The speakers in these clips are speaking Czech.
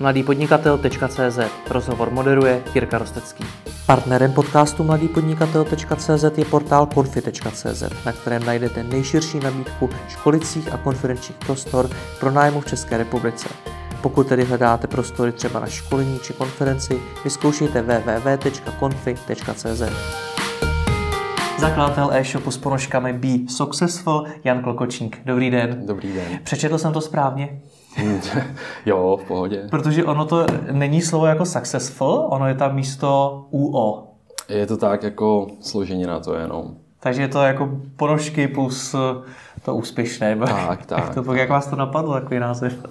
mladýpodnikatel.cz Rozhovor moderuje Jirka Rostecký. Partnerem podcastu mladýpodnikatel.cz je portál konfi.cz, na kterém najdete nejširší nabídku školicích a konferenčních prostor pro nájmu v České republice. Pokud tedy hledáte prostory třeba na školení či konferenci, vyzkoušejte www.confi.cz. Zakladatel e-shopu s ponožkami Be Successful, Jan Klokočník. Dobrý den. Dobrý den. Přečetl jsem to správně? jo, v pohodě. Protože ono to není slovo jako successful, ono je tam místo UO. Je to tak jako složení na to jenom. Takže je to jako ponožky plus to úspěšné. Tak, tak. Jak, to, jak vás to napadlo, takový název?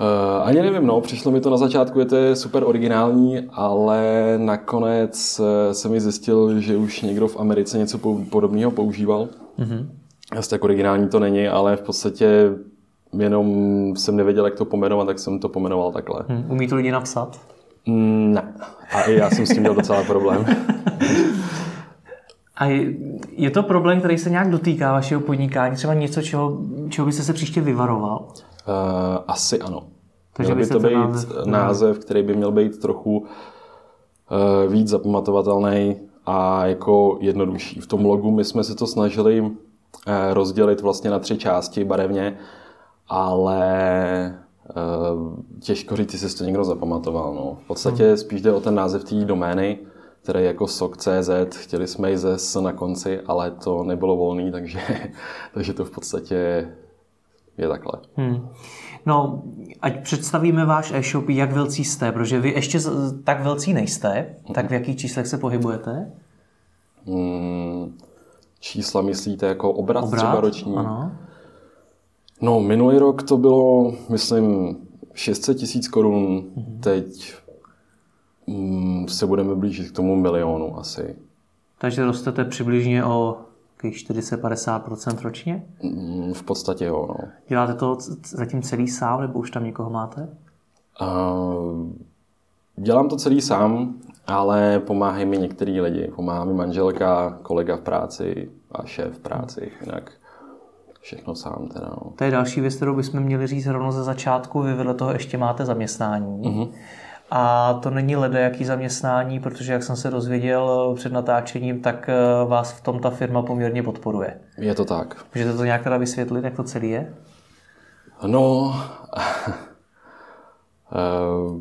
Uh, ani nevím, no, přišlo mi to na začátku, je to super originální, ale nakonec uh, jsem mi zjistil, že už někdo v Americe něco podobného používal. Mm-hmm. Jasně, tak originální to není, ale v podstatě jenom jsem nevěděl, jak to pomenovat, tak jsem to pomenoval takhle. Hmm. Umí to lidi napsat? Mm, ne. A i já jsem s tím měl docela problém. A je to problém, který se nějak dotýká vašeho podnikání? Třeba něco, čeho, čeho byste se příště vyvaroval? Uh, asi ano. Takže měl by to být název, název, který by měl být trochu uh, víc zapamatovatelný a jako jednodušší. V tom logu my jsme se to snažili uh, rozdělit vlastně na tři části barevně ale uh, těžko říct, jestli to někdo zapamatoval. No. V podstatě hmm. spíš jde o ten název té domény, který jako sok.cz, chtěli jsme jít ze S na konci, ale to nebylo volný, takže, takže to v podstatě je takhle. Hmm. No, ať představíme váš e-shop, jak velcí jste, protože vy ještě tak velcí nejste, tak v jakých číslech se pohybujete? Hmm, čísla myslíte jako obrat, obrat třeba roční? Ano. No, minulý rok to bylo, myslím, 600 tisíc korun. Mm-hmm. Teď mm, se budeme blížit k tomu milionu asi. Takže rostete přibližně o 40-50% ročně? Mm, v podstatě jo, no. Děláte to zatím celý sám, nebo už tam někoho máte? Uh, dělám to celý sám, ale pomáhají mi některý lidi. Pomáhá mi manželka, kolega v práci a šéf v práci. Jinak všechno sám. Teda, no. To je další věc, kterou bychom měli říct rovno ze začátku. Vy vedle toho ještě máte zaměstnání. Mm-hmm. A to není lede jaký zaměstnání, protože jak jsem se dozvěděl před natáčením, tak eh, vás v tom ta firma poměrně podporuje. Je to tak. Můžete to nějak teda vysvětlit, jak to celé je? No, eh,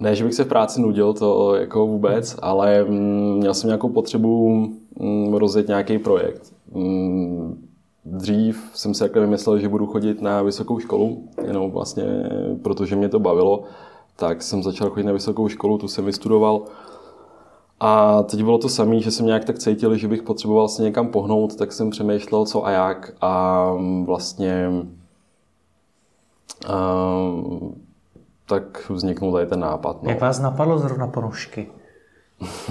ne, že bych se v práci nudil, to jako vůbec, ale mm, měl jsem nějakou potřebu mm, rozjet nějaký projekt. Dřív jsem si takhle vymyslel, že budu chodit na vysokou školu, jenom vlastně, protože mě to bavilo, tak jsem začal chodit na vysokou školu, tu jsem vystudoval. A teď bylo to samé, že jsem nějak tak cítil, že bych potřeboval se někam pohnout, tak jsem přemýšlel, co a jak. A vlastně a, tak vzniknul tady ten nápad. No. Jak vás napadlo zrovna ponožky?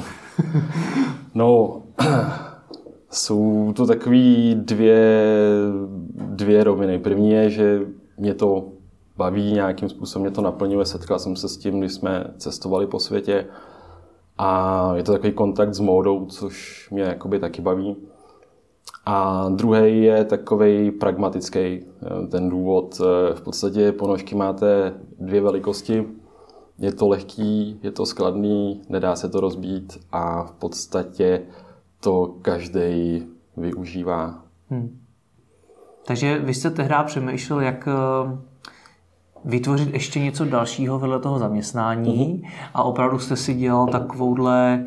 no, jsou to takové dvě, dvě roviny. První je, že mě to baví nějakým způsobem, mě to naplňuje. Setkal jsem se s tím, když jsme cestovali po světě. A je to takový kontakt s módou, což mě jakoby taky baví. A druhý je takový pragmatický. Ten důvod, v podstatě ponožky máte dvě velikosti. Je to lehký, je to skladný, nedá se to rozbít a v podstatě to každý využívá. Hmm. Takže vy jste tehdy přemýšlel, jak eh, vytvořit ještě něco dalšího vedle toho zaměstnání uh-huh. a opravdu jste si dělal takovouhle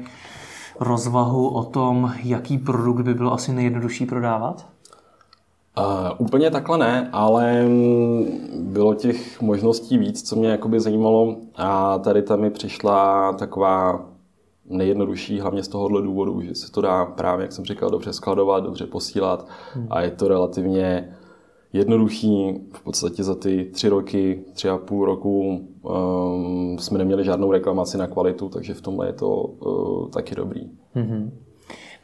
rozvahu o tom, jaký produkt by bylo asi nejjednodušší prodávat? Uh, úplně takhle ne, ale bylo těch možností víc, co mě jakoby zajímalo a tady tam mi přišla taková nejjednodušší, hlavně z tohohle důvodu, že se to dá právě, jak jsem říkal, dobře skladovat, dobře posílat hmm. a je to relativně jednoduchý. V podstatě za ty tři roky, tři a půl roku um, jsme neměli žádnou reklamaci na kvalitu, takže v tomhle je to uh, taky dobrý. hmm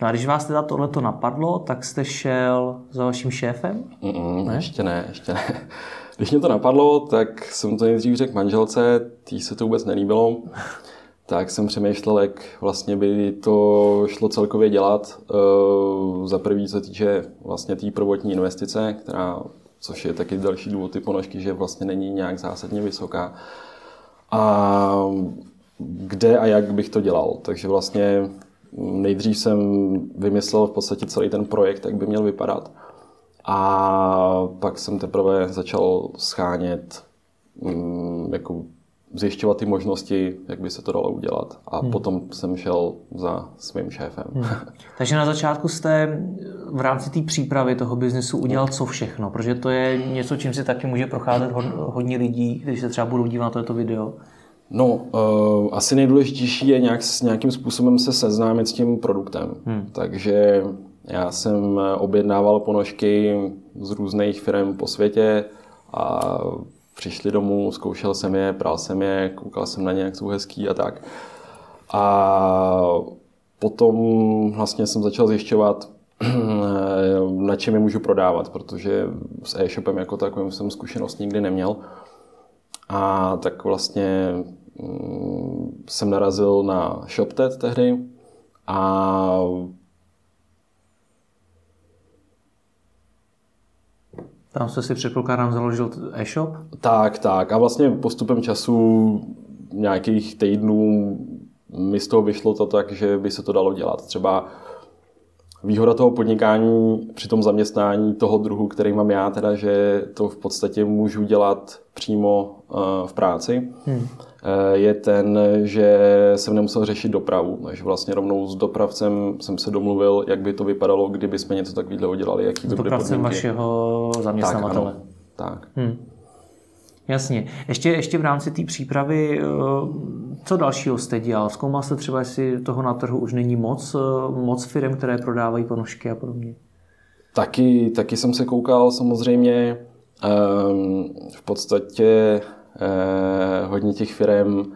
No a když vás teda tohleto napadlo, tak jste šel za vaším šéfem? Mm-mm, ne? Ještě ne, ještě ne. Když mě to napadlo, tak jsem to nejdřív řekl manželce, tý se to vůbec nelíbilo tak jsem přemýšlel, jak vlastně by to šlo celkově dělat. Eh, za prvý, co týče vlastně té tý prvotní investice, která, což je taky další důvod ty ponožky, že vlastně není nějak zásadně vysoká. a kde a jak bych to dělal. Takže vlastně nejdřív jsem vymyslel v podstatě celý ten projekt, jak by měl vypadat. A pak jsem teprve začal schánět mm, jako zjišťovat ty možnosti, jak by se to dalo udělat. A hmm. potom jsem šel za svým šéfem. Hmm. Takže na začátku jste v rámci té přípravy toho biznesu udělal co všechno? Protože to je něco, čím si taky může procházet hodně lidí, když se třeba budou dívat na toto video. No, uh, asi nejdůležitější je nějak, s nějakým způsobem se seznámit s tím produktem. Hmm. Takže já jsem objednával ponožky z různých firm po světě a přišli domů, zkoušel jsem je, prál jsem je, koukal jsem na ně, jak jsou hezký a tak. A potom vlastně jsem začal zjišťovat, na čem je můžu prodávat, protože s e-shopem jako takovým jsem zkušenost nikdy neměl. A tak vlastně mm, jsem narazil na ShopTet tehdy a Tam jste si předpokládám založil e-shop? Tak, tak. A vlastně postupem času nějakých týdnů mi z toho vyšlo to tak, že by se to dalo dělat. Třeba výhoda toho podnikání při tom zaměstnání toho druhu, který mám já, teda, že to v podstatě můžu dělat přímo uh, v práci. Hmm. Eh, je ten, že jsem nemusel řešit dopravu. Takže vlastně rovnou s dopravcem jsem se domluvil, jak by to vypadalo, kdyby jsme něco takového udělali, jaký by dopravcem vašeho zaměstnavatele. Tak, ano. tak. Hmm. Jasně. Ještě, ještě v rámci té přípravy, eh, co dalšího jste dělal? Zkoumal jste třeba, jestli toho na trhu už není moc, eh, moc firm, které prodávají ponožky a podobně? Taky, taky jsem se koukal samozřejmě. Ehm, v podstatě hodně těch firm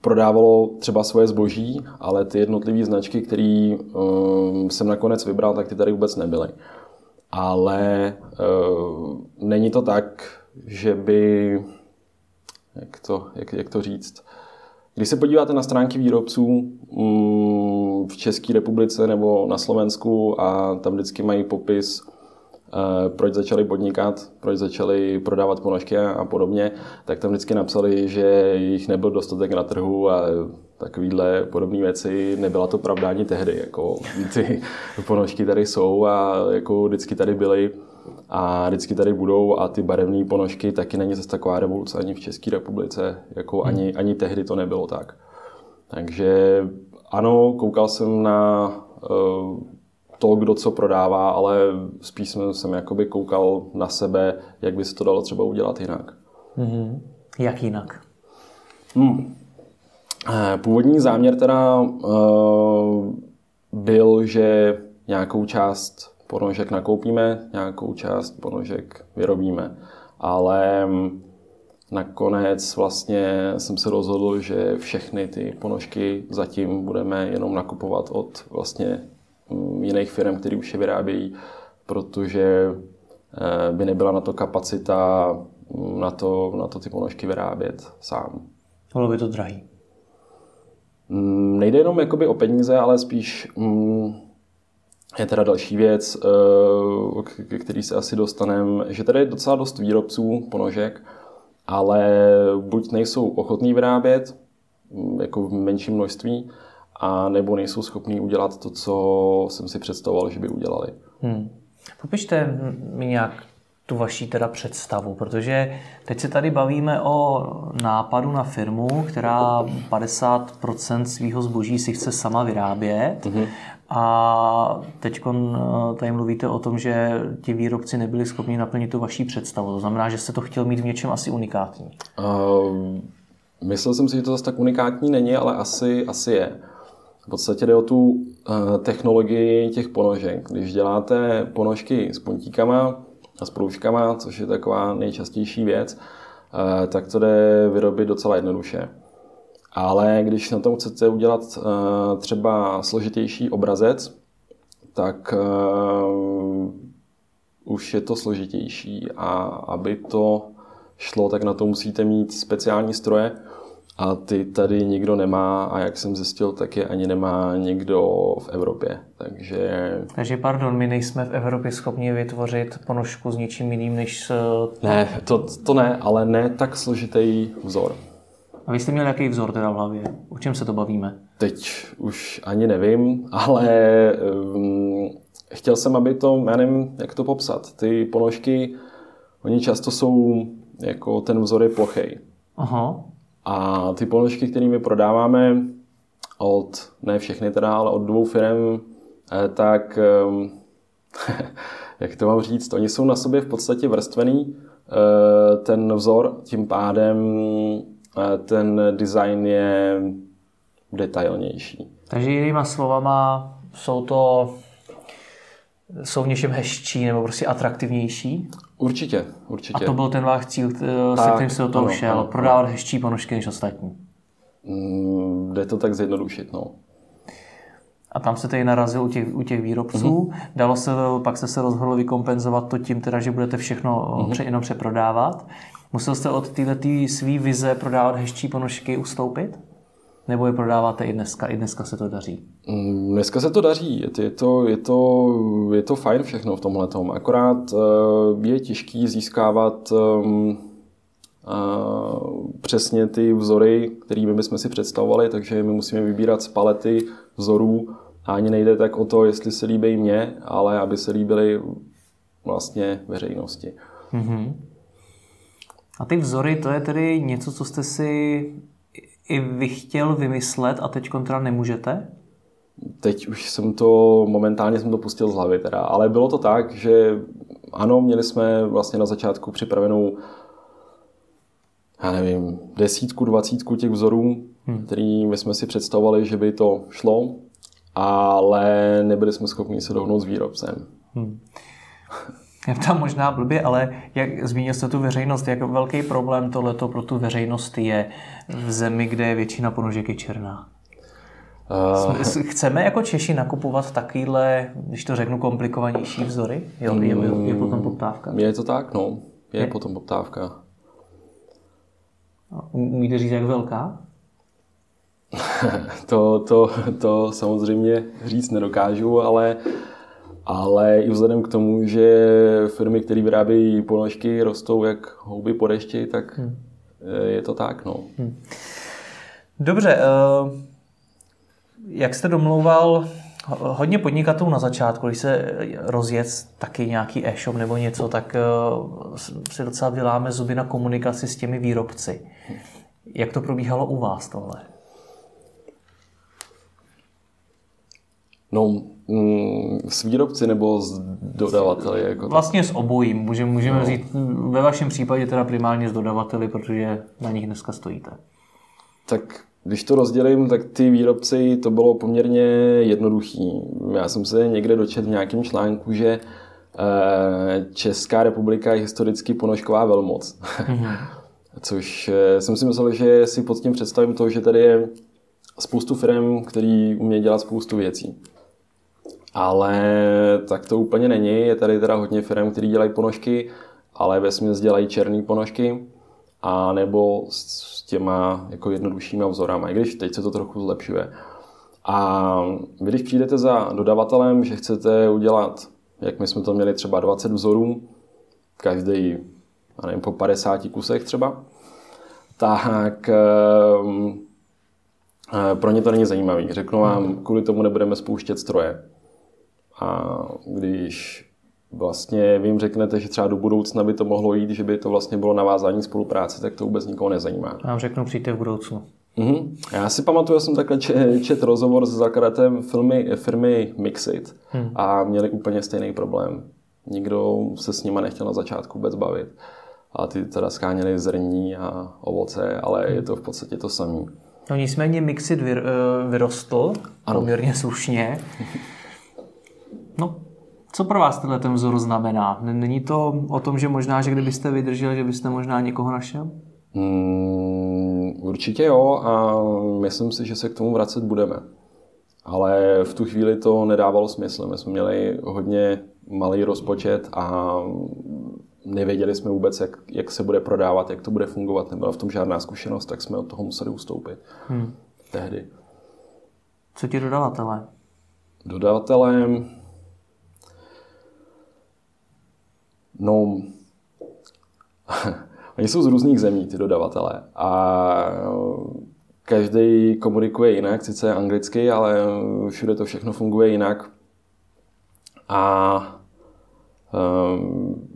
prodávalo třeba svoje zboží, ale ty jednotlivé značky, které um, jsem nakonec vybral, tak ty tady vůbec nebyly. Ale uh, není to tak, že by, jak to, jak, jak to říct, když se podíváte na stránky výrobců um, v České republice nebo na Slovensku a tam vždycky mají popis Eh, proč začali podnikat, proč začali prodávat ponožky a podobně, tak tam vždycky napsali, že jich nebyl dostatek na trhu a takovýhle podobné věci. Nebyla to pravda ani tehdy. Jako ty ponožky tady jsou a jako vždycky tady byly a vždycky tady budou a ty barevné ponožky taky není zase taková revoluce ani v České republice, jako hmm. ani, ani tehdy to nebylo tak. Takže ano, koukal jsem na uh, to, kdo co prodává, ale spíš jsem, jsem jakoby koukal na sebe, jak by se to dalo třeba udělat jinak. Mm-hmm. Jak jinak? Hmm. Eh, původní záměr teda uh, byl, že nějakou část ponožek nakoupíme, nějakou část ponožek vyrobíme. Ale mm, nakonec vlastně jsem se rozhodl, že všechny ty ponožky zatím budeme jenom nakupovat od vlastně jiných firm, které už je vyrábějí, protože eh, by nebyla na to kapacita mm, na to, na to ty ponožky vyrábět sám. Bylo by to drahý. Mm, nejde jenom jakoby o peníze, ale spíš je teda další věc, eh, ke který se asi dostaneme, že tady je docela dost výrobců ponožek, ale buď nejsou ochotní vyrábět, jako v menším množství, a nebo nejsou schopní udělat to, co jsem si představoval, že by udělali. Hmm. Popište mi nějak tu vaší teda představu, protože teď se tady bavíme o nápadu na firmu, která 50% svého zboží si chce sama vyrábět mm-hmm. a teď tady mluvíte o tom, že ti výrobci nebyli schopni naplnit tu vaší představu. To znamená, že jste to chtěl mít v něčem asi unikátní. Uh, myslel jsem si, že to zase tak unikátní není, ale asi, asi je. V podstatě jde o tu eh, technologii těch ponožek. Když děláte ponožky s puntíkama a s proužkama, což je taková nejčastější věc, eh, tak to jde vyrobit docela jednoduše. Ale když na tom chcete udělat eh, třeba složitější obrazec, tak už je to složitější a aby to šlo, tak na to musíte mít speciální stroje, a ty tady nikdo nemá a jak jsem zjistil, tak je ani nemá nikdo v Evropě. Takže... Takže pardon, my nejsme v Evropě schopni vytvořit ponožku s něčím jiným než s... Ne, to, to ne, ale ne tak složitý vzor. A vy jste měl nějaký vzor teda v hlavě? O čem se to bavíme? Teď už ani nevím, ale um, chtěl jsem, aby to, já nevím, jak to popsat. Ty ponožky, oni často jsou, jako ten vzor je plochej. Aha. A ty ponožky, které my prodáváme od, ne všechny teda, ale od dvou firm, eh, tak ehm, jak to mám říct, oni jsou na sobě v podstatě vrstvený, eh, ten vzor, tím pádem eh, ten design je detailnější. Takže jinýma slovama jsou to jsou v něčem hezčí nebo prostě atraktivnější? Určitě, určitě. A to byl ten váš cíl, tak, se kterým jste do toho ano, šel, ano, prodávat ano. hezčí ponožky než ostatní? Mm, jde to tak zjednodušit, no. A tam se tady narazil u těch, u těch výrobců. Mm-hmm. Dalo se, pak jste se rozhodl vykompenzovat to tím, teda, že budete všechno mm-hmm. pře, jenom přeprodávat. Musel jste od této svý vize prodávat hezčí ponožky ustoupit? Nebo je prodáváte i dneska? I dneska se to daří? Mm, dneska se to daří. Je to, je to, je to, je to fajn všechno v tomhle. Akorát eh, je těžký získávat ehm, přesně ty vzory, kterými bychom si představovali, takže my musíme vybírat z palety vzorů a ani nejde tak o to, jestli se líbí mně, ale aby se líbily vlastně veřejnosti. Mm-hmm. A ty vzory, to je tedy něco, co jste si i vy chtěl vymyslet a teď kontra nemůžete? Teď už jsem to, momentálně jsem to pustil z hlavy teda, ale bylo to tak, že ano, měli jsme vlastně na začátku připravenou já nevím, desítku, dvacítku těch vzorů, hmm. který my jsme si představovali, že by to šlo, ale nebyli jsme schopni se dohnout s výrobcem. Hmm. Je tam možná blbě, ale jak zmínil jste tu veřejnost, jak velký problém tohleto pro tu veřejnost je v zemi, kde je většina ponožek je černá? Uh, Chceme jako Češi nakupovat takovýhle, když to řeknu, komplikovanější vzory? Jo, je, je, je potom poptávka? Je to tak, no. Je, je. potom poptávka. Umíte říct, jak velká? to, to, to samozřejmě říct nedokážu, ale, ale i vzhledem k tomu, že firmy, které vyrábějí ponožky, rostou jak houby po dešti, tak hmm. je to tak. No. Hmm. Dobře, eh, jak jste domlouval hodně podnikatelů na začátku, když se rozjet taky nějaký e-shop nebo něco, tak eh, si docela vyláme zuby na komunikaci s těmi výrobci. Jak to probíhalo u vás tohle? No, s výrobci nebo s dodavateli? Jako vlastně s obojím. Můžeme, můžeme no. říct, ve vašem případě teda primárně s dodavateli, protože na nich dneska stojíte. Tak když to rozdělím, tak ty výrobci to bylo poměrně jednoduchý. Já jsem se někde dočet v nějakém článku, že eh, Česká republika je historicky ponožková velmoc. Mm-hmm. Což eh, jsem si myslel, že si pod tím představím to, že tady je spoustu firm, který umějí dělat spoustu věcí. Ale tak to úplně není. Je tady teda hodně firm, který dělají ponožky, ale ve směs dělají černé ponožky a nebo s těma jako jednoduššíma vzorama, i když teď se to trochu zlepšuje. A vy, když přijdete za dodavatelem, že chcete udělat, jak my jsme to měli třeba 20 vzorů, každý, já nevím, po 50 kusech třeba, tak um, pro ně to není zajímavý. Řeknu vám, kvůli tomu nebudeme spouštět stroje. A když vlastně vy jim řeknete, že třeba do budoucna by to mohlo jít, že by to vlastně bylo navázání spolupráce, tak to vůbec nikoho nezajímá. Já vám řeknu, přijďte v budoucnu. Mm-hmm. Já si pamatuju, že jsem takhle čet rozhovor s zakladatelem firmy, firmy Mixit hmm. a měli úplně stejný problém. Nikdo se s nima nechtěl na začátku vůbec bavit. A ty teda skáněli zrní a ovoce, ale hmm. je to v podstatě to samé. No nicméně Mixit eh, vyrostl ano. poměrně slušně. No, co pro vás tenhle ten vzor znamená? Není to o tom, že možná, že kdybyste vydrželi, že byste možná někoho našel? Hmm, určitě jo a myslím si, že se k tomu vracet budeme. Ale v tu chvíli to nedávalo smysl. My jsme měli hodně malý rozpočet a nevěděli jsme vůbec, jak, jak se bude prodávat, jak to bude fungovat, nebyla v tom žádná zkušenost, tak jsme od toho museli ustoupit. Hmm. Tehdy. Co ti dodavatelé? Dodavatelé... No, oni jsou z různých zemí, ty dodavatelé. A každý komunikuje jinak, sice anglicky, ale všude to všechno funguje jinak. A um,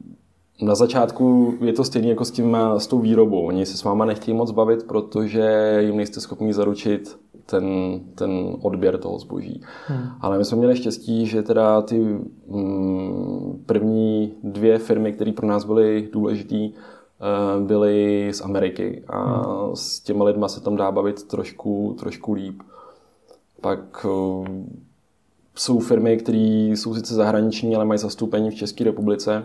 na začátku je to stejné jako s, tím, s tou výrobou. Oni se s váma nechtějí moc bavit, protože jim nejste schopni zaručit ten, ten odběr toho zboží. Hmm. Ale my jsme měli štěstí, že teda ty mm, první dvě firmy, které pro nás byly důležité, uh, byly z Ameriky a hmm. s těma lidma se tam dá bavit trošku, trošku líp. Pak uh, jsou firmy, které jsou sice zahraniční, ale mají zastoupení v České republice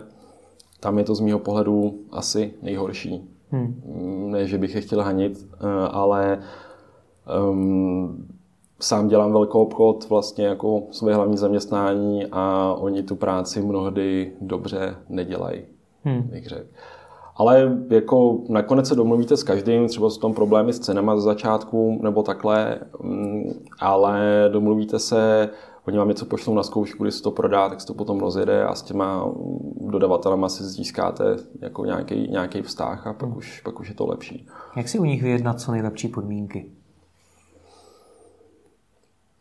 tam je to z mého pohledu asi nejhorší. Hmm. Ne, že bych je chtěl hanit, eh, ale um, sám dělám velký obchod vlastně jako své hlavní zaměstnání a oni tu práci mnohdy dobře nedělají, hmm. bych řekl. Ale jako nakonec se domluvíte s každým, třeba jsou tam problémy s cenama z začátku nebo takhle, mm, ale domluvíte se oni vám něco pošlou na zkoušku, když se to prodá, tak se to potom rozjede a s těma dodavatelama si získáte jako nějaký, nějaký vztah a pak, hmm. už, pak už je to lepší. Jak si u nich vyjednat co nejlepší podmínky?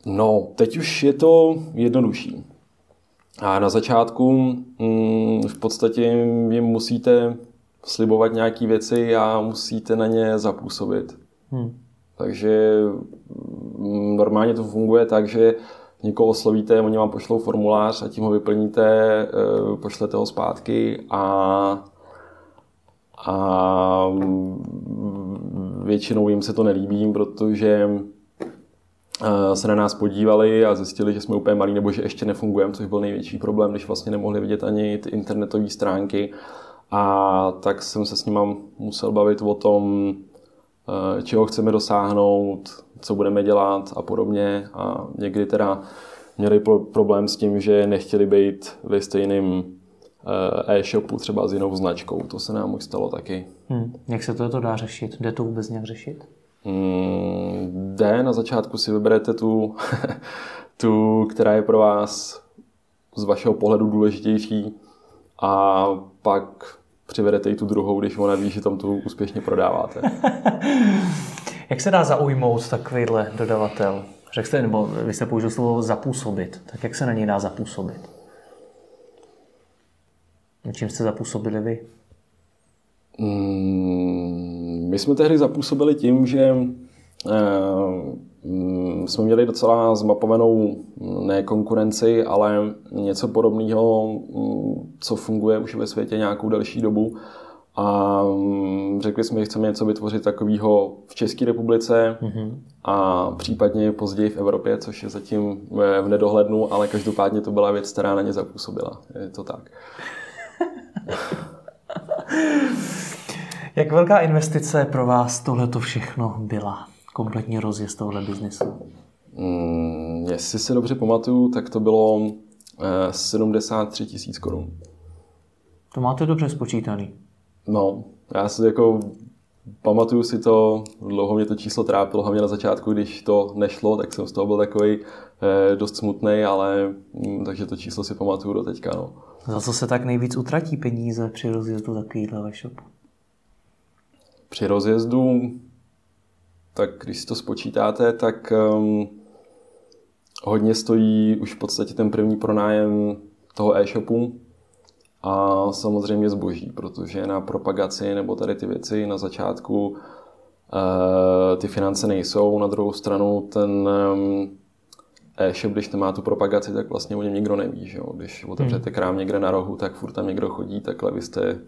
No, teď už je to jednodušší. A na začátku mm, v podstatě jim musíte slibovat nějaké věci a musíte na ně zapůsobit. Hmm. Takže mm, normálně to funguje tak, že někoho oslovíte, oni vám pošlou formulář a tím ho vyplníte, eh, pošlete ho zpátky a, a většinou jim se to nelíbí, protože se na nás podívali a zjistili, že jsme úplně malí nebo že ještě nefungujeme, což byl největší problém, když vlastně nemohli vidět ani ty internetové stránky. A tak jsem se s nimi musel bavit o tom, eh, čeho chceme dosáhnout, co budeme dělat a podobně. A někdy teda měli problém s tím, že nechtěli být ve stejném eh, e-shopu třeba s jinou značkou. To se nám už stalo taky. Hmm. Jak se to dá řešit? Jde to vůbec nějak řešit? Hmm, jde. Na začátku si vyberete tu, tu, která je pro vás z vašeho pohledu důležitější a pak přivedete i tu druhou, když ona ví, že tam tu úspěšně prodáváte. Jak se dá zaujmout takovýhle dodavatel? Řekl jste, nebo vy jste použil slovo zapůsobit. Tak jak se na něj dá zapůsobit? Čím jste zapůsobili vy? Mm, my jsme tehdy zapůsobili tím, že mm, jsme měli docela zmapovanou ne konkurenci, ale něco podobného, mm, co funguje už ve světě nějakou delší dobu a mm, řekli jsme, že chceme něco vytvořit takového v České republice mm-hmm. a případně později v Evropě, což je zatím v nedohlednu, ale každopádně to byla věc, která na ně zapůsobila. Je to tak. Jak velká investice pro vás tohleto všechno byla? Kompletní rozjezd tohle biznesu? Mm, jestli si dobře pamatuju, tak to bylo 73 eh, tisíc korun. To máte dobře spočítaný. No, já si jako pamatuju si to, dlouho mě to číslo trápilo, hlavně na začátku, když to nešlo, tak jsem z toho byl takový eh, dost smutný, ale hm, takže to číslo si pamatuju do teďka. No. Za co se tak nejvíc utratí peníze při rozjezdu takovýhle e-shopu? Při rozjezdu, tak když si to spočítáte, tak um, hodně stojí už v podstatě ten první pronájem toho e-shopu, a samozřejmě zboží, protože na propagaci nebo tady ty věci na začátku e, ty finance nejsou. Na druhou stranu ten e-shop, když nemá tu propagaci, tak vlastně o něm nikdo neví. Že jo? Když otevřete hmm. krám někde na rohu, tak furt tam někdo chodí, takhle vy jste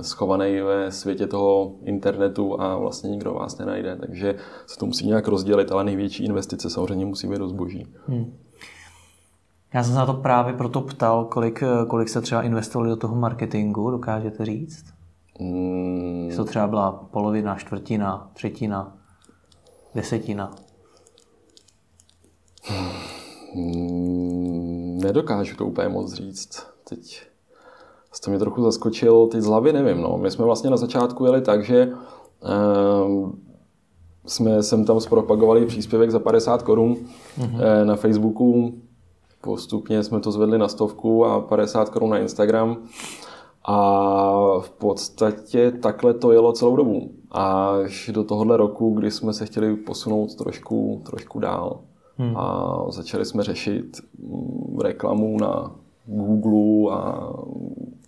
schovaný ve světě toho internetu a vlastně nikdo vás nenajde. Takže se to musí nějak rozdělit, ale největší investice samozřejmě musí být do zboží. Hmm. Já jsem se na to právě proto ptal, kolik, kolik se třeba investovali do toho marketingu, dokážete říct? Mm. to třeba byla polovina, čtvrtina, třetina, desetina? Hmm, nedokážu to úplně moc říct teď. Jste mě trochu zaskočil, ty z hlavy nevím. No. My jsme vlastně na začátku jeli tak, že um, jsme sem tam zpropagovali příspěvek za 50 korun mm-hmm. na Facebooku. Postupně jsme to zvedli na stovku a 50 korun na Instagram. A v podstatě takhle to jelo celou dobu. Až do tohohle roku, kdy jsme se chtěli posunout trošku, trošku dál. Hmm. A začali jsme řešit mm, reklamu na Google a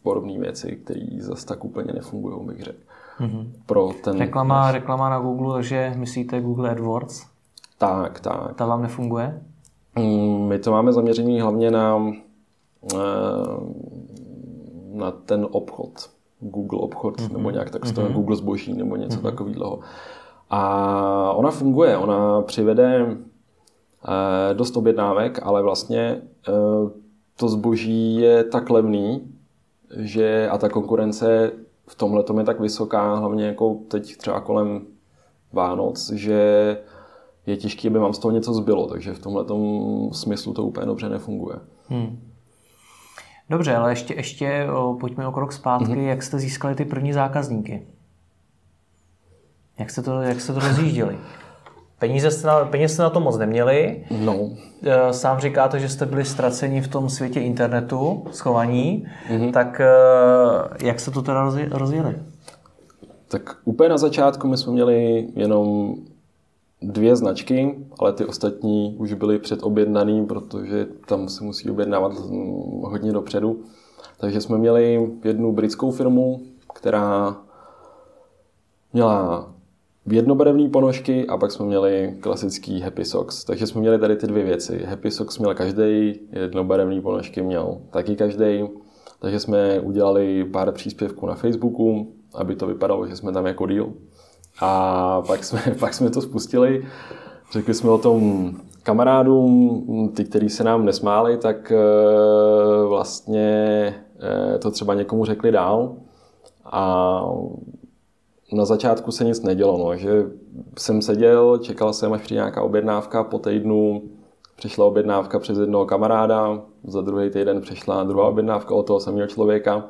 podobné věci, které zase tak úplně nefungují, bych řekl. Mm-hmm. Pro ten reklama, reklama na Google, takže myslíte Google AdWords? Tak, tak. Ta vám nefunguje? Mm, my to máme zaměřený hlavně na, eh, na ten obchod. Google obchod, mm-hmm. nebo nějak tak mm-hmm. Google zboží, nebo něco mm-hmm. takového. A ona funguje, ona přivede eh, dost objednávek, ale vlastně eh, to zboží je tak levný, že a ta konkurence v tomhle tom je tak vysoká, hlavně jako teď třeba kolem Vánoc, že je těžké, aby vám z toho něco zbylo, takže v tomhle smyslu to úplně dobře nefunguje. Hmm. Dobře, ale ještě, ještě o, pojďme o krok zpátky. Mm-hmm. Jak jste získali ty první zákazníky? Jak jste to, jak jste to rozjížděli? Peníze jste, na, peníze jste na to moc neměli. No. E, sám říkáte, že jste byli ztraceni v tom světě internetu, schovaní. Mm-hmm. Tak e, jak jste to teda rozjeli? Tak úplně na začátku my jsme měli jenom dvě značky, ale ty ostatní už byly předobjednaný, protože tam se musí objednávat hodně dopředu. Takže jsme měli jednu britskou firmu, která měla jednobarevné ponožky a pak jsme měli klasický Happy Socks. Takže jsme měli tady ty dvě věci. Happy Socks měl každý, jednobarevné ponožky měl taky každý. Takže jsme udělali pár příspěvků na Facebooku, aby to vypadalo, že jsme tam jako deal. A pak jsme, pak jsme to spustili. Řekli jsme o tom kamarádům, ty, kteří se nám nesmáli, tak eh, vlastně eh, to třeba někomu řekli dál. A na začátku se nic nedělo, no, že jsem seděl, čekal jsem, až přijde nějaká objednávka, po týdnu přišla objednávka přes jednoho kamaráda, za druhý týden přišla druhá objednávka od toho samého člověka.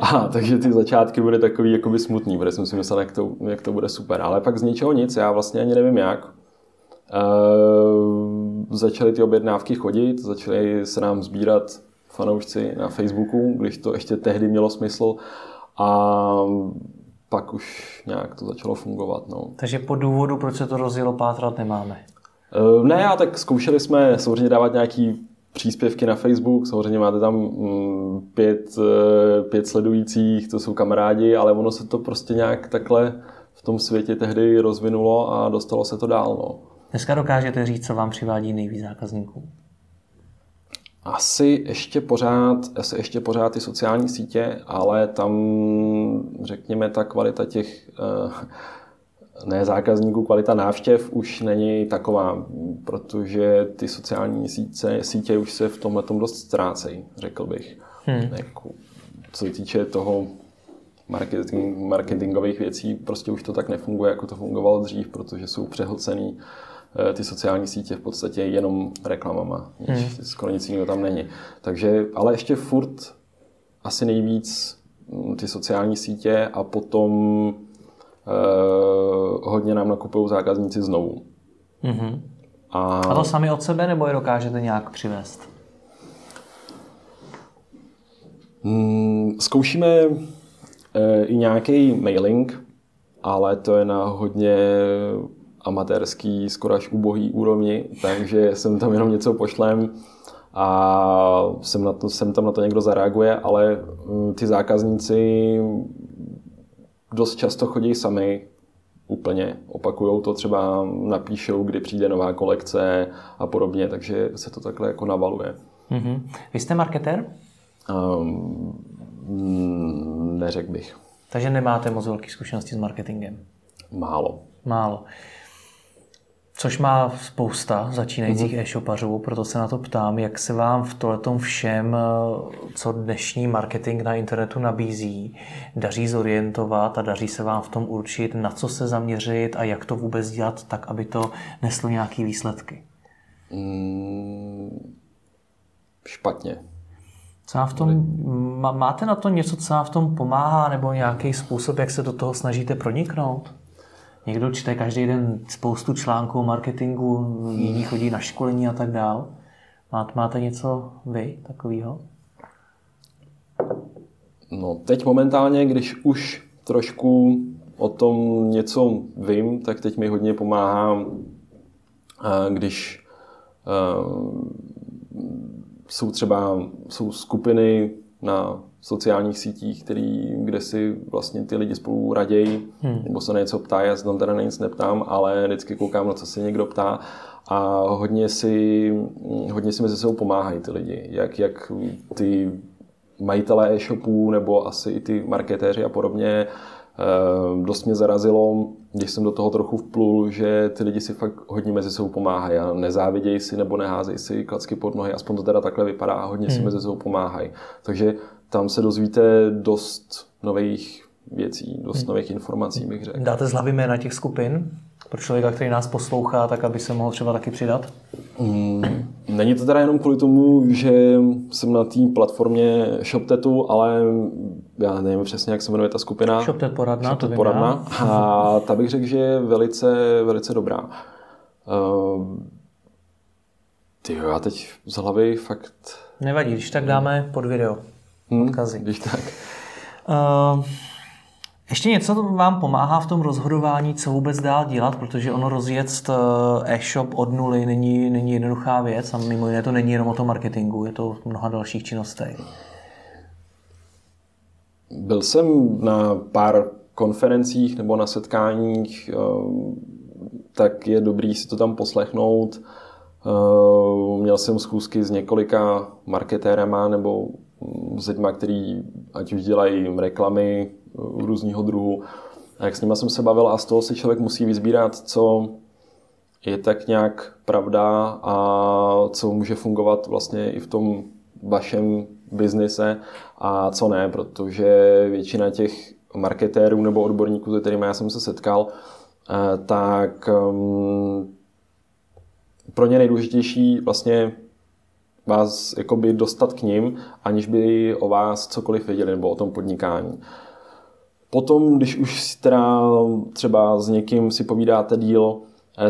A takže ty začátky byly takový jakoby smutný, protože jsem si myslel, jak to, jak to bude super. Ale pak z ničeho nic, já vlastně ani nevím jak. Uh, začaly ty objednávky chodit, začaly se nám sbírat fanoušci na Facebooku, když to ještě tehdy mělo smysl. A pak už nějak to začalo fungovat. No. Takže po důvodu, proč se to rozjelo, pátrat nemáme? Uh, ne, a tak zkoušeli jsme samozřejmě dávat nějaký příspěvky na Facebook, samozřejmě máte tam mm, pět, eh, pět sledujících, to jsou kamarádi, ale ono se to prostě nějak takhle v tom světě tehdy rozvinulo a dostalo se to dál. No. Dneska dokážete říct, co vám přivádí nejvíc zákazníků? Asi ještě pořád, asi ještě pořád ty sociální sítě, ale tam řekněme ta kvalita těch uh, ne zákazníků, kvalita návštěv už není taková, protože ty sociální sítě, sítě už se v tomhle dost ztrácejí, řekl bych. Hmm. Jako, co se týče toho marketing, marketingových věcí, prostě už to tak nefunguje, jako to fungovalo dřív, protože jsou přehlcený eh, ty sociální sítě v podstatě jenom reklamama. Hmm. Skoro nic jiného tam není. Takže, ale ještě furt asi nejvíc mm, ty sociální sítě a potom Eh, hodně nám nakupují zákazníci znovu. Mm-hmm. A... a to sami od sebe, nebo je dokážete nějak přivést? Mm, zkoušíme e, i nějaký mailing, ale to je na hodně amatérský, skoro až ubohý úrovni, takže jsem tam jenom něco pošlem a sem, na to, sem tam na to někdo zareaguje, ale mm, ty zákazníci dost často chodí sami, úplně opakujou to, třeba napíšou, kdy přijde nová kolekce a podobně, takže se to takhle jako navaluje. Mm-hmm. Vy jste marketer? Um, neřekl bych. Takže nemáte moc velké zkušenosti s marketingem? Málo. Málo což má spousta začínajících mm-hmm. e-shopařů, proto se na to ptám, jak se vám v tohletom všem, eh, co dnešní marketing na internetu nabízí, daří zorientovat a daří se vám v tom určit, na co se zaměřit a jak to vůbec dělat tak, aby to neslo nějaké výsledky? Mm, špatně. Co v tom, máte na to něco, co vám v tom pomáhá, nebo nějaký způsob, jak se do toho snažíte proniknout? Někdo čte každý den spoustu článků o marketingu, jiní chodí na školení a tak dál. Máte něco vy takového? No, teď momentálně, když už trošku o tom něco vím, tak teď mi hodně pomáhá, když jsou třeba jsou skupiny na sociálních sítích, který, kde si vlastně ty lidi spolu raději, hmm. nebo se na něco ptají, já se tam teda na nic neptám, ale vždycky koukám, na co se někdo ptá a hodně si, hodně si mezi sebou pomáhají ty lidi, jak, jak ty majitelé e-shopů nebo asi i ty marketéři a podobně. Eh, dost mě zarazilo, když jsem do toho trochu vplul, že ty lidi si fakt hodně mezi sebou pomáhají a nezávidějí si nebo neházejí si klacky pod nohy, aspoň to teda takhle vypadá a hodně hmm. si mezi sebou pomáhají. Takže tam se dozvíte dost nových věcí, dost hmm. nových informací, bych řekl. Dáte z hlavy jména těch skupin? pro člověka, který nás poslouchá, tak aby se mohl třeba taky přidat? Mm, není to teda jenom kvůli tomu, že jsem na té platformě ShopTetu, ale já nevím přesně, jak se jmenuje ta skupina. ShopTet poradna. ShopTet to poradna. Já. A ta bych řekl, že je velice, velice dobrá. Uh, ty já teď z hlavy fakt... Nevadí, když tak dáme pod video. Hmm, odkazy. Když tak. Uh, ještě něco vám pomáhá v tom rozhodování, co vůbec dál dělat, protože ono rozjet eh, e-shop od nuly není, není jednoduchá věc a mimo jiné to není jenom o tom marketingu, je to mnoha dalších činnostech. Byl jsem na pár konferencích nebo na setkáních, eh, tak je dobrý si to tam poslechnout. Eh, měl jsem schůzky s několika marketérama nebo s lidmi, který ať už dělají reklamy, různého druhu. A jak s nima jsem se bavil a z toho si člověk musí vyzbírat, co je tak nějak pravda a co může fungovat vlastně i v tom vašem biznise a co ne, protože většina těch marketérů nebo odborníků, se kterými já jsem se setkal, eh, tak mm, pro ně nejdůležitější vlastně vás jakoby dostat k ním, aniž by o vás cokoliv věděli nebo o tom podnikání. Potom, když už teda třeba s někým si povídáte díl,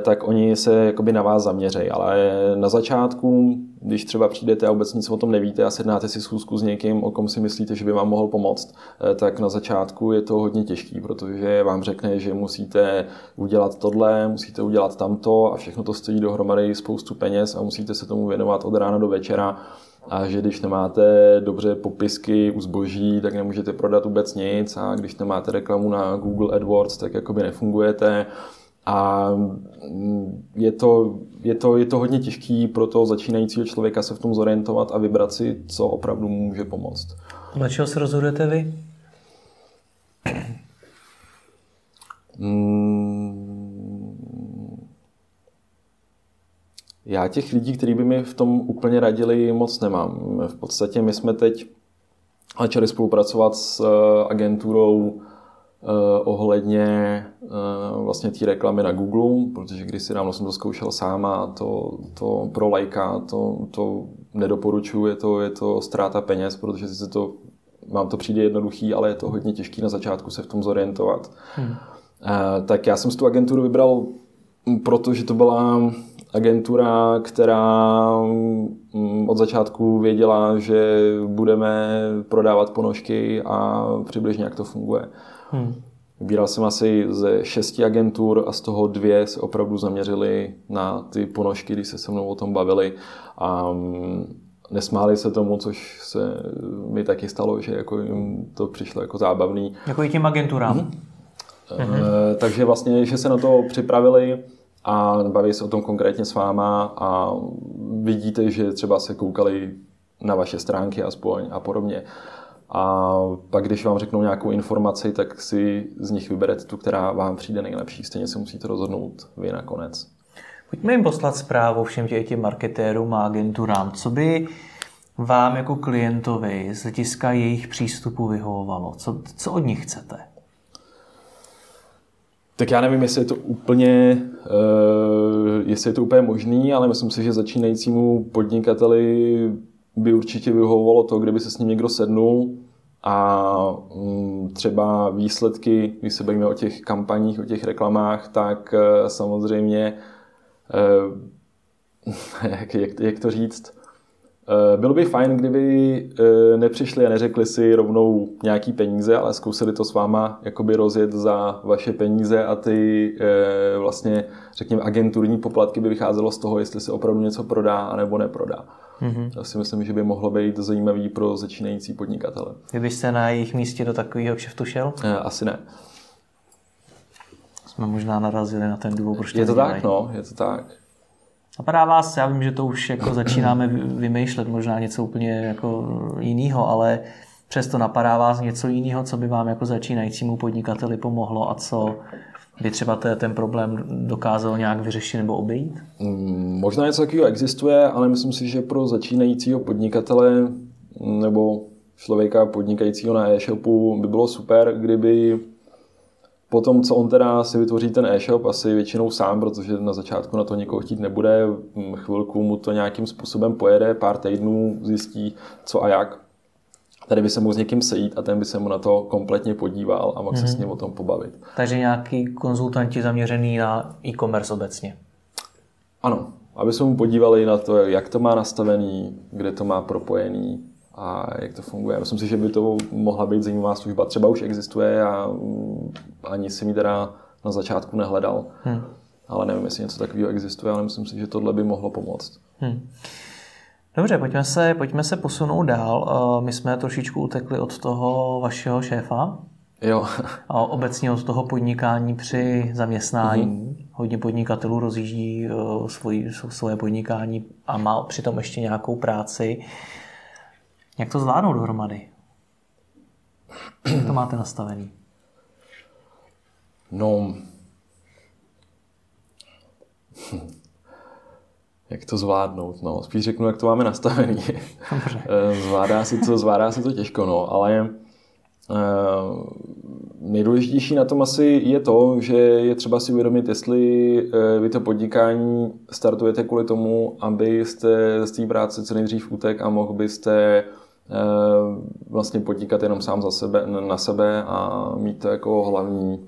tak oni se jakoby na vás zaměřejí. Ale na začátku, když třeba přijdete a vůbec nic o tom nevíte a sednáte si schůzku s někým, o kom si myslíte, že by vám mohl pomoct, eh, tak na začátku je to hodně těžký, protože vám řekne, že musíte udělat tohle, musíte udělat tamto a všechno to stojí dohromady spoustu peněz a musíte se tomu věnovat od rána do večera a že když nemáte dobře popisky u zboží, tak nemůžete prodat vůbec nic a když nemáte reklamu na Google AdWords, tak jakoby nefungujete. A je to, je to, je to hodně těžký pro toho začínajícího člověka se v tom zorientovat a vybrat si, co opravdu může pomoct. Na čeho se rozhodujete vy? Hmm, já těch lidí, kteří by mi v tom úplně radili, moc nemám. V podstatě my jsme teď začali spolupracovat s eh, agenturou ohledně eh, vlastně té reklamy na Google, protože když si dávno jsem to zkoušel sám a to, to pro lajka to, to nedoporučuji, je to, je to ztráta peněz, protože si to, vám to přijde jednoduchý, ale je to hodně těžký na začátku se v tom zorientovat. Hmm. Tak já jsem z tu agenturu vybral, protože to byla agentura, která mm, od začátku věděla, že budeme prodávat ponožky a přibližně jak to funguje. Hmm. Vybíral jsem asi ze šesti agentur a z toho dvě se opravdu zaměřili na ty ponožky, když se se mnou o tom bavili a mm, nesmáli se tomu, což se mi taky stalo, že jako jim to přišlo jako zábavný. Jako i těm agenturám. Hmm. hmm Takže vlastně, že se na to připravili, a baví se o tom konkrétně s váma a vidíte, že třeba se koukali na vaše stránky aspoň a podobně. A pak, když vám řeknou nějakou informaci, tak si z nich vyberete tu, která vám přijde nejlepší. Stejně se musíte rozhodnout vy nakonec. Pojďme jim poslat zprávu všem těm marketérům a agenturám. Co by vám jako klientovi z hlediska jejich přístupu vyhovovalo? Co, co od nich chcete? Tak já nevím, jestli je to úplně, uh, jestli je to úplně možný, ale myslím si, že začínajícímu podnikateli by určitě vyhovovalo to, kdyby se s ním někdo sednul a mm, třeba výsledky, když se bavíme o těch kampaních, o těch reklamách, tak eh, samozřejmě, eh, jak, jak, jak to říct, eh, bylo by fajn, kdyby nepřišli a neřekli si rovnou nějaký peníze, ale zkusili to s váma jakoby rozjet za vaše peníze a ty vlastně, řekněme, agenturní poplatky by vycházelo z toho, jestli se opravdu něco prodá anebo neprodá. Mm-hmm. Já si myslím, že by mohlo být zajímavý pro začínající podnikatele. Kdybyste na jejich místě do takového kšeftu šel? Asi ne. Jsme možná narazili na ten důvod, proč to Je to tak, no, je to tak. Napadá vás, já vím, že to už jako začínáme vymýšlet, možná něco úplně jako jiného, ale přesto napadá vás něco jiného, co by vám jako začínajícímu podnikateli pomohlo a co by třeba ten problém dokázal nějak vyřešit nebo obejít? Možná něco takového existuje, ale myslím si, že pro začínajícího podnikatele nebo člověka podnikajícího na e-shopu by bylo super, kdyby po tom, co on teda si vytvoří ten e-shop, asi většinou sám, protože na začátku na to někoho chtít nebude, mm, chvilku mu to nějakým způsobem pojede, pár týdnů zjistí, co a jak, tady by se mohl s někým sejít a ten by se mu na to kompletně podíval a mohl mm-hmm. se s mhm. ním o tom pobavit. Takže nějaký konzultanti zaměřený na e-commerce obecně. Ano, aby se mu podívali na to, jak to má nastavený, kde to má propojený a jak to funguje. Myslím si, že by to mohla být zajímavá služba. Třeba už existuje a mm, ani si mi teda na začátku nehledal. Hmm. Ale nevím, jestli něco takového existuje, ale myslím si, že tohle by mohlo pomoct. Hmm. Dobře, pojďme se, pojďme se posunout dál. Eh, my jsme trošičku utekli od toho vašeho šéfa. Jo. A obecně od toho podnikání při zaměstnání. Mm-hmm. Hodně podnikatelů rozjíždí uh, svoji, svoje podnikání a má přitom ještě nějakou práci. Jak to zvládnout dohromady? Jak to máte nastavený? No, jak to zvládnout. No. Spíš řeknu, jak to máme nastavený. Eh, zvládá si to, zvládá si to těžko, no, ale uh, nejdůležitější na tom asi je to, že je třeba si uvědomit, jestli uh, vy to podnikání startujete kvůli tomu, abyste z té práce co nejdřív utek a mohl byste uh, vlastně podnikat jenom sám za sebe, na sebe a mít to jako hlavní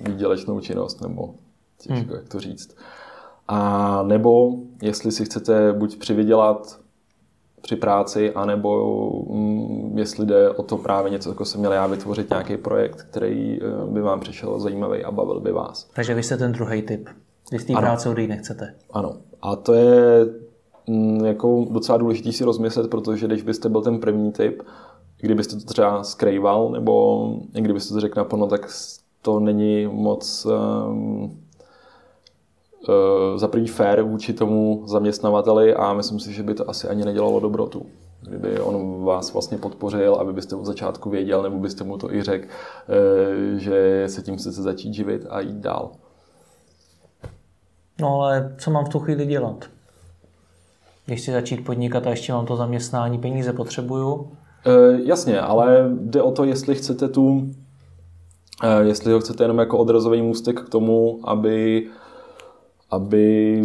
výdělečnou činnost, nebo těžko, hmm. jak to říct. A nebo jestli si chcete buď přivydělat při práci, anebo mm, jestli jde o to právě něco, jako jsem měl já vytvořit nějaký projekt, který eh, by vám přišel zajímavý a bavil by vás. Takže vy jste ten druhý typ. Vy z té práce odejít nechcete. Ano. A to je mm, jako docela důležité si rozmyslet, protože když byste byl ten první typ, kdybyste to třeba skrýval, nebo kdybyste to řekl naplno, tak to není moc um, za první fair vůči tomu zaměstnavateli a myslím si, že by to asi ani nedělalo dobrotu. Kdyby on vás vlastně podpořil, aby byste od začátku věděl, nebo byste mu to i řekl, eh, že se tím chcete začít živit a jít dál. No ale co mám v tu chvíli dělat? Když chci začít podnikat a ještě mám to zaměstnání, peníze potřebuju? E, jasně, ale jde o to, jestli chcete tu, e, jestli ho chcete jenom jako odrazový můstek k tomu, aby aby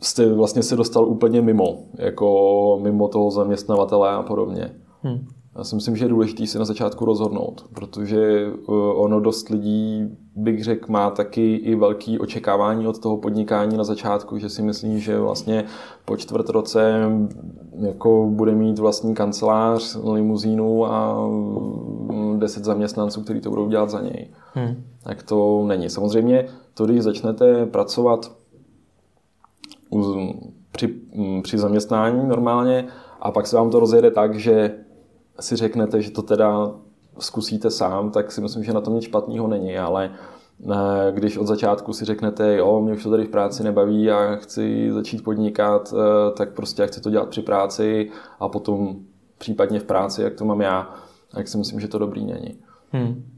jste vlastně se dostal úplně mimo, jako mimo toho zaměstnavatele a podobně. Hmm. Já si myslím, že je důležité si na začátku rozhodnout, protože eh, ono dost lidí, bych řekl, má taky i velký očekávání od toho podnikání na začátku, že si myslí, že vlastně po čtvrt roce jako bude mít vlastní kancelář, limuzínu a mm, deset zaměstnanců, kteří to budou dělat za něj. Hmm. Tak to není. Samozřejmě to, když začnete pracovat při, mm, při zaměstnání normálně a pak se vám to rozjede tak, že si řeknete, že to teda zkusíte sám, tak si myslím, že na tom nic špatného není, ale eh, když od začátku si řeknete, jo, mě už to tady v práci nebaví a chci začít podnikat, eh, tak prostě já chci to dělat při práci a potom případně v práci, jak to mám já, tak si myslím, že to dobrý není. Hmm.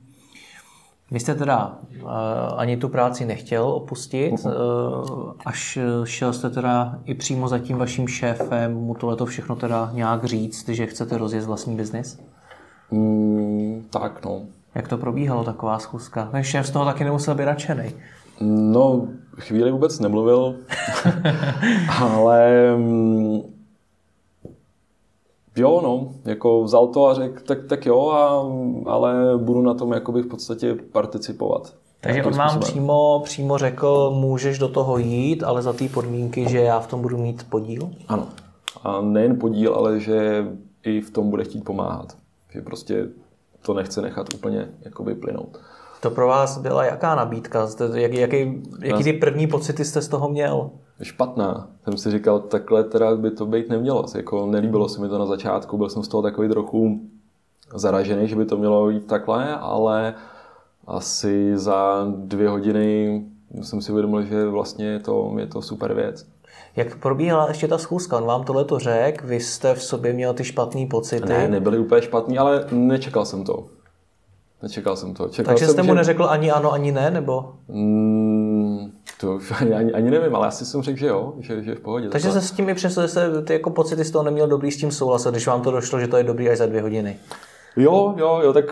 Vy jste teda uh, ani tu práci nechtěl opustit, uh, až šel jste teda i přímo za tím vaším šéfem mu tohleto všechno teda nějak říct, že chcete rozjet vlastní biznis? Mm, tak no. Jak to probíhalo, taková schůzka? Ten šéf z toho taky nemusel být nadšený. No, chvíli vůbec nemluvil, ale mm, Jo, no, jako vzal to a řekl, tak, tak jo, a, ale budu na tom jakoby v podstatě participovat. Takže on vám přímo, přímo řekl, můžeš do toho jít, ale za té podmínky, že já v tom budu mít podíl? Ano. A nejen podíl, ale že i v tom bude chtít pomáhat. Že prostě to nechce nechat úplně jakoby plynout. To pro vás byla jaká nabídka? Jak, jaký, jaký ty první pocity jste z toho měl? Špatná. Jsem si říkal, takhle teda by to být nemělo. Jako nelíbilo se mi to na začátku, byl jsem z toho takový trochu zaražený, že by to mělo jít takhle, ale asi za dvě hodiny jsem si uvědomil, že vlastně je to, je to super věc. Jak probíhala ještě ta schůzka? On vám tohle to řekl, vy jste v sobě měl ty špatné pocity? Ne, nebyly úplně špatný, ale nečekal jsem to. Nečekal jsem to. Čekal Takže jsem, jste mu že... neřekl ani ano, ani ne, nebo? Mm, to už ani, ani, ani nevím, ale asi jsem řekl, že jo, že, že v pohodě. Takže se s tím i přesto, že se ty jako pocity z toho neměl dobrý s tím souhlasit, když vám to došlo, že to je dobrý až za dvě hodiny. Jo, jo, jo, tak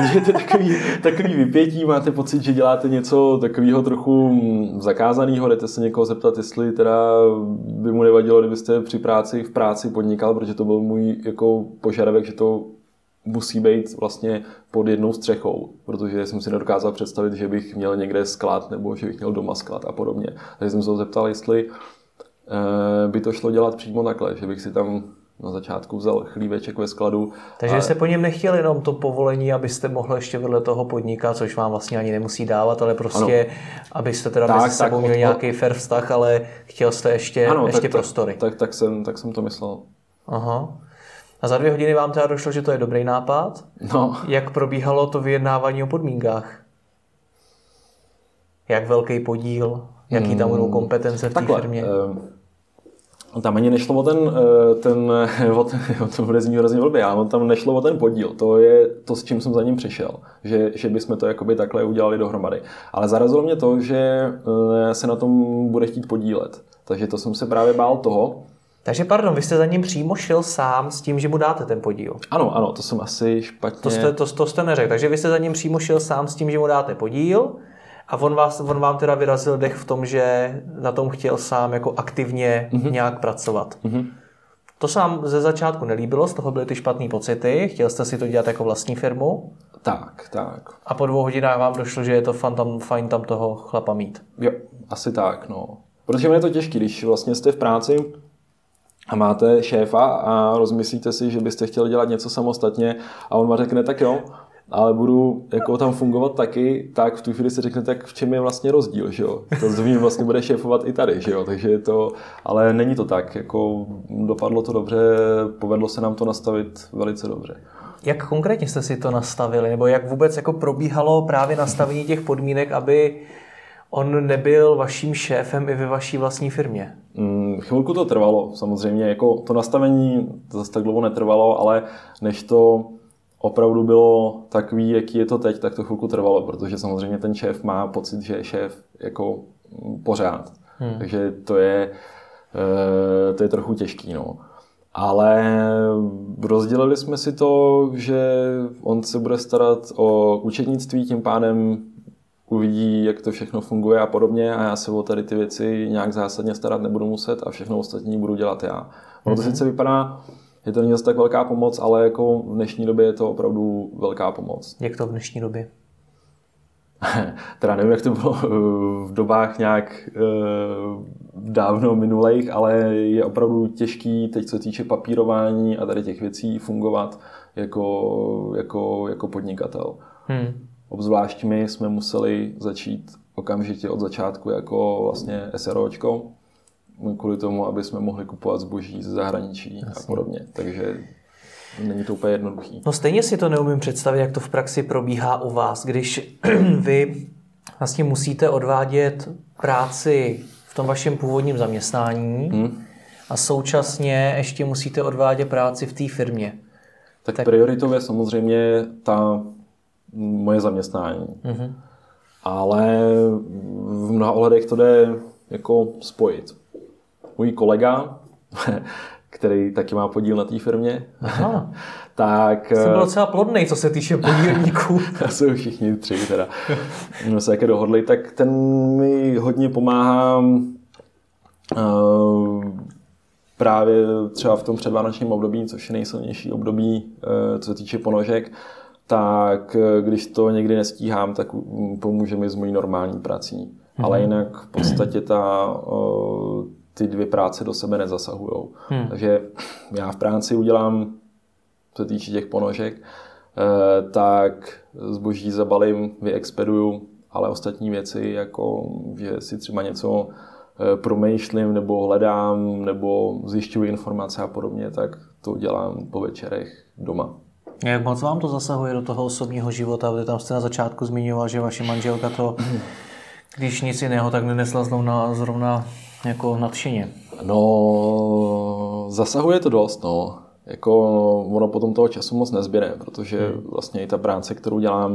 držíte takový, takový vypětí, máte pocit, že děláte něco takového trochu zakázaného, jdete se někoho zeptat, jestli teda by mu nevadilo, kdybyste při práci v práci podnikal, protože to byl můj jako požadavek, že to musí být vlastně pod jednou střechou, protože jsem si nedokázal představit, že bych měl někde sklad nebo že bych měl doma sklad a podobně. Takže jsem se ho zeptal, jestli eh, by to šlo dělat přímo takhle, že bych si tam na začátku vzal chlíveček ve skladu. Takže a... jste po něm nechtěli jenom to povolení, abyste mohli ještě vedle toho podnikat, což vám vlastně ani nemusí dávat, ale prostě, ano. abyste teda tak, mezi sebou tak, od... nějaký fair vztah, ale chtěl jste ještě, ano, ještě tak, prostory. Tak, tak, tak, jsem, tak jsem to myslel. Aha. A za dvě hodiny vám teda došlo, že to je dobrý nápad. No. Jak probíhalo to vyjednávání o podmínkách? Jak velký podíl? Jaký tam budou hmm. kompetence v té firmě? Uh, tam ani nešlo o ten, eh, ten, o ten to bude znít hrozně blbě, ale tam nešlo o ten podíl. To je to, s čím jsem za ním přišel. Že, že bychom to jakoby takhle udělali dohromady. Ale zarazilo mě to, že eh, se na tom bude chtít podílet. Takže to jsem se právě bál toho, takže pardon, vy jste za ním přímo šel sám s tím, že mu dáte ten podíl. Ano, ano, to jsem asi špatně... To jste, to, to jste neřekl. Takže vy jste za ním přímo šel sám s tím, že mu dáte podíl a on, vás, on vám teda vyrazil dech v tom, že na tom chtěl sám jako aktivně mm-hmm. nějak pracovat. Mm-hmm. To se vám ze začátku nelíbilo, z toho byly ty špatné pocity, chtěl jste si to dělat jako vlastní firmu. Tak, tak. A po dvou hodinách vám došlo, že je to fajn tam, fajn tam toho chlapa mít. Jo, asi tak, no. Protože je to těžké, když vlastně jste v práci, a máte šéfa a rozmyslíte si, že byste chtěli dělat něco samostatně a on vám řekne, tak jo, ale budu jako tam fungovat taky, tak v tu chvíli si řekne, tak v čem je vlastně rozdíl, že jo? To zvím vlastně bude šéfovat i tady, že jo? Takže je to, ale není to tak, jako dopadlo to dobře, povedlo se nám to nastavit velice dobře. Jak konkrétně jste si to nastavili, nebo jak vůbec jako probíhalo právě nastavení těch podmínek, aby on nebyl vaším šéfem i ve vaší vlastní firmě? Mm, chvilku to trvalo, samozřejmě. Jako to nastavení to zase tak dlouho netrvalo, ale než to opravdu bylo takový, jaký je to teď, tak to chvilku trvalo, protože samozřejmě ten šéf má pocit, že je šéf jako pořád. Hmm. Takže to je, eh, to je trochu těžký. No. Ale rozdělili jsme si to, že on se bude starat o účetnictví, tím pádem uvidí, jak to všechno funguje a podobně a já se o tady ty věci nějak zásadně starat nebudu muset a všechno ostatní budu dělat já. Ono to mm-hmm. sice vypadá, že to není zase tak velká pomoc, ale jako v dnešní době je to opravdu velká pomoc. Jak to v dnešní době? teda nevím, jak to bylo v dobách nějak e, dávno minulých, ale je opravdu těžký teď, co týče papírování a tady těch věcí, fungovat jako, jako, jako podnikatel. Hmm. Obzvlášť my jsme museli začít okamžitě od začátku jako vlastně SROčko, kvůli tomu, aby jsme mohli kupovat zboží ze zahraničí Jasně. a podobně. Takže není to úplně jednoduchý. No stejně si to neumím představit, jak to v praxi probíhá u vás, když vy vlastně musíte odvádět práci v tom vašem původním zaměstnání hmm. a současně ještě musíte odvádět práci v té firmě. Tak, tak prioritou je samozřejmě ta moje zaměstnání. Mm-hmm. Ale v mnoha ohledech to jde jako spojit. Můj kolega, který taky má podíl na té firmě, Aha. tak... Jsem byl docela plodný, co se týče podílníků. jsou všichni tři teda. No se jaké dohodli, tak ten mi hodně pomáhá uh, právě třeba v tom předvánočním období, což je nejsilnější období, eh, co se týče ponožek, tak eh, když to někdy nestíhám, tak pomůže mi s mojí normální prací. Mm-hmm. Ale jinak v podstatě ta, ty dvě práce do sebe nezasahují. Mm. Takže já v práci udělám, co se týče těch ponožek, tak zboží zabalím, vyexpeduju, ale ostatní věci, jako že si třeba něco Eh, promýšlím nebo hledám nebo zjišťuji informace a podobně, tak to dělám po večerech doma. Jak moc vám to zasahuje do toho osobního života? Vy tam jste na začátku zmiňoval, že vaše manželka to, když nic jiného, tak nenesla zrovna, zrovna jako nadšeně. No, zasahuje to dost, no. Jako ono potom toho času moc nezběre, protože hmm. vlastně i ta práce, kterou dělám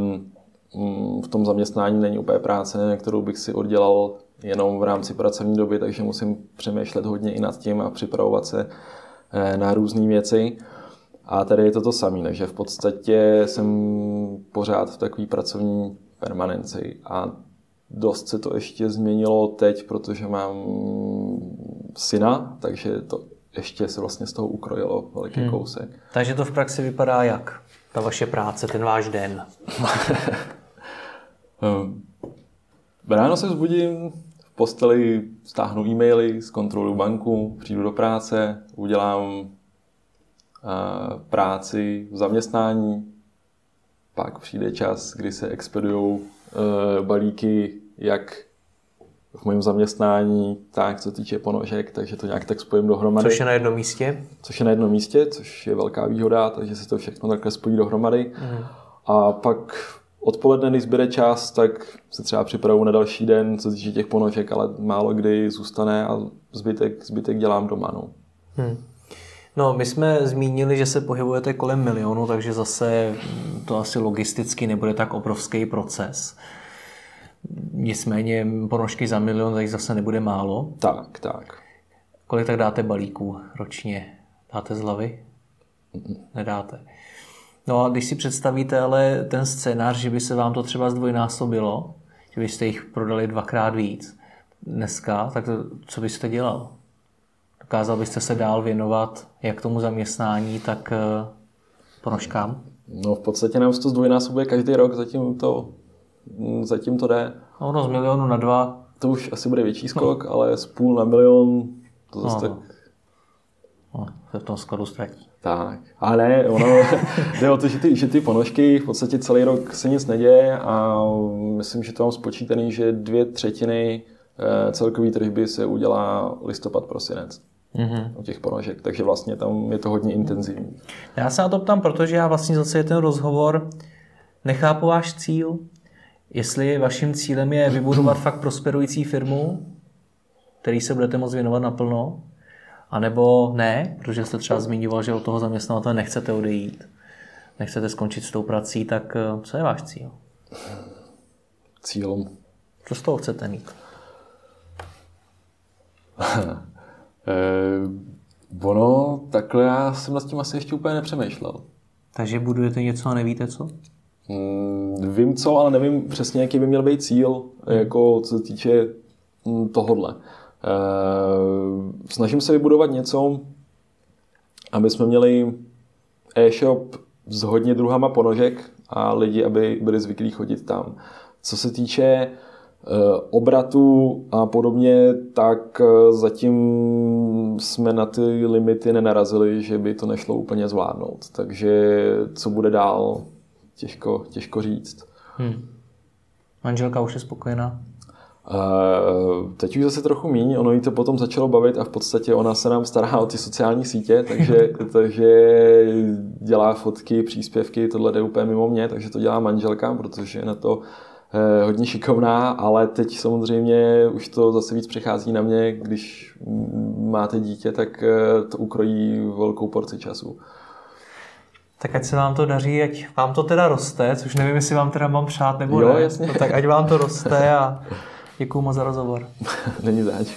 mm, v tom zaměstnání, není úplně práce, kterou bych si oddělal jenom v rámci pracovní doby, takže musím přemýšlet hodně i nad tím a připravovat se eh, na různé věci. A tady je to to samé, takže v podstatě jsem pořád v takové pracovní permanenci a dost se to ještě změnilo teď, protože mám syna, takže to ještě se vlastně z toho ukrojilo veliký hmm. kousek. Takže to v praxi vypadá jak? Ta vaše práce, ten váš den? Ráno se vzbudím, posteli stáhnu e-maily, zkontroluji banku, přijdu do práce, udělám práci v zaměstnání, pak přijde čas, kdy se expedují uh, balíky, jak v mém zaměstnání, tak co týče ponožek, takže to nějak tak spojím dohromady. Což je na jednom místě? Což je na jednom místě, což je velká výhoda, takže se to všechno takhle spojí dohromady. Mm. A pak odpoledne, když zbyde čas, tak se třeba připravu na další den, co týče těch ponožek, ale málo kdy zůstane a zbytek, zbytek dělám doma. No. Hmm. No, my jsme zmínili, že se pohybujete kolem milionu, takže zase to asi logisticky nebude tak obrovský proces. Nicméně ponožky za milion, tak zase nebude málo. Tak, tak. Kolik tak dáte balíků ročně? Dáte z hlavy? Nedáte. No a když si představíte ale ten scénář, že by se vám to třeba zdvojnásobilo, že byste jich prodali dvakrát víc dneska, tak to, co byste dělal? Dokázal byste se dál věnovat jak tomu zaměstnání, tak uh, ponožkám? No v podstatě nám to zdvojnásobuje každý rok, zatím to, zatím to jde. No, no z milionu na dva. To už asi bude větší skok, no. ale z půl na milion to zase no. tak... No, se v tom skladu ztratí. Tak, ale ne, ono jde o to, že ty, že ty ponožky v podstatě celý rok se nic neděje a myslím, že to mám spočítaný, že dvě třetiny eh, celkový tržby se udělá listopad, prosinec mm-hmm. u těch ponožek, takže vlastně tam je to hodně intenzivní. Já se na to ptám, protože já vlastně zase ten rozhovor nechápu váš cíl, jestli vaším cílem je vybudovat fakt prosperující firmu, který se budete moct věnovat naplno, a nebo ne, protože jste třeba zmiňoval, že od toho zaměstnavatele nechcete odejít, nechcete skončit s tou prací, tak eh, co je váš cíl? Cíl? Co z toho chcete mít? eh, ono, takhle já jsem nad tím asi ještě úplně nepřemýšlel. Takže budujete něco a nevíte co? Mm, vím co, ale nevím přesně, jaký by měl být cíl, jako co se týče mm, tohodle. Eh, snažím se vybudovat něco, aby jsme měli e-shop s hodně druhama ponožek a lidi, aby byli zvyklí chodit tam. Co se týče eh, obratu a podobně, tak eh, zatím jsme na ty limity nenarazili, že by to nešlo úplně zvládnout. Takže co bude dál, těžko, těžko říct. Hmm. Manželka už je spokojená? Teď už zase trochu míň, ono jí to potom začalo bavit a v podstatě ona se nám stará o ty sociální sítě, takže, takže dělá fotky, příspěvky, tohle jde úplně mimo mě, takže to dělá manželka, protože je na to eh, hodně šikovná, ale teď samozřejmě už to zase víc přechází na mě, když máte dítě, tak eh, to ukrojí velkou porci času. Tak ať se vám to daří, ať vám to teda roste, což nevím, jestli vám teda mám přát nebo jo, ne. Jasně. No, tak ať vám to roste a Děkuji moc za rozhovor. Není zač.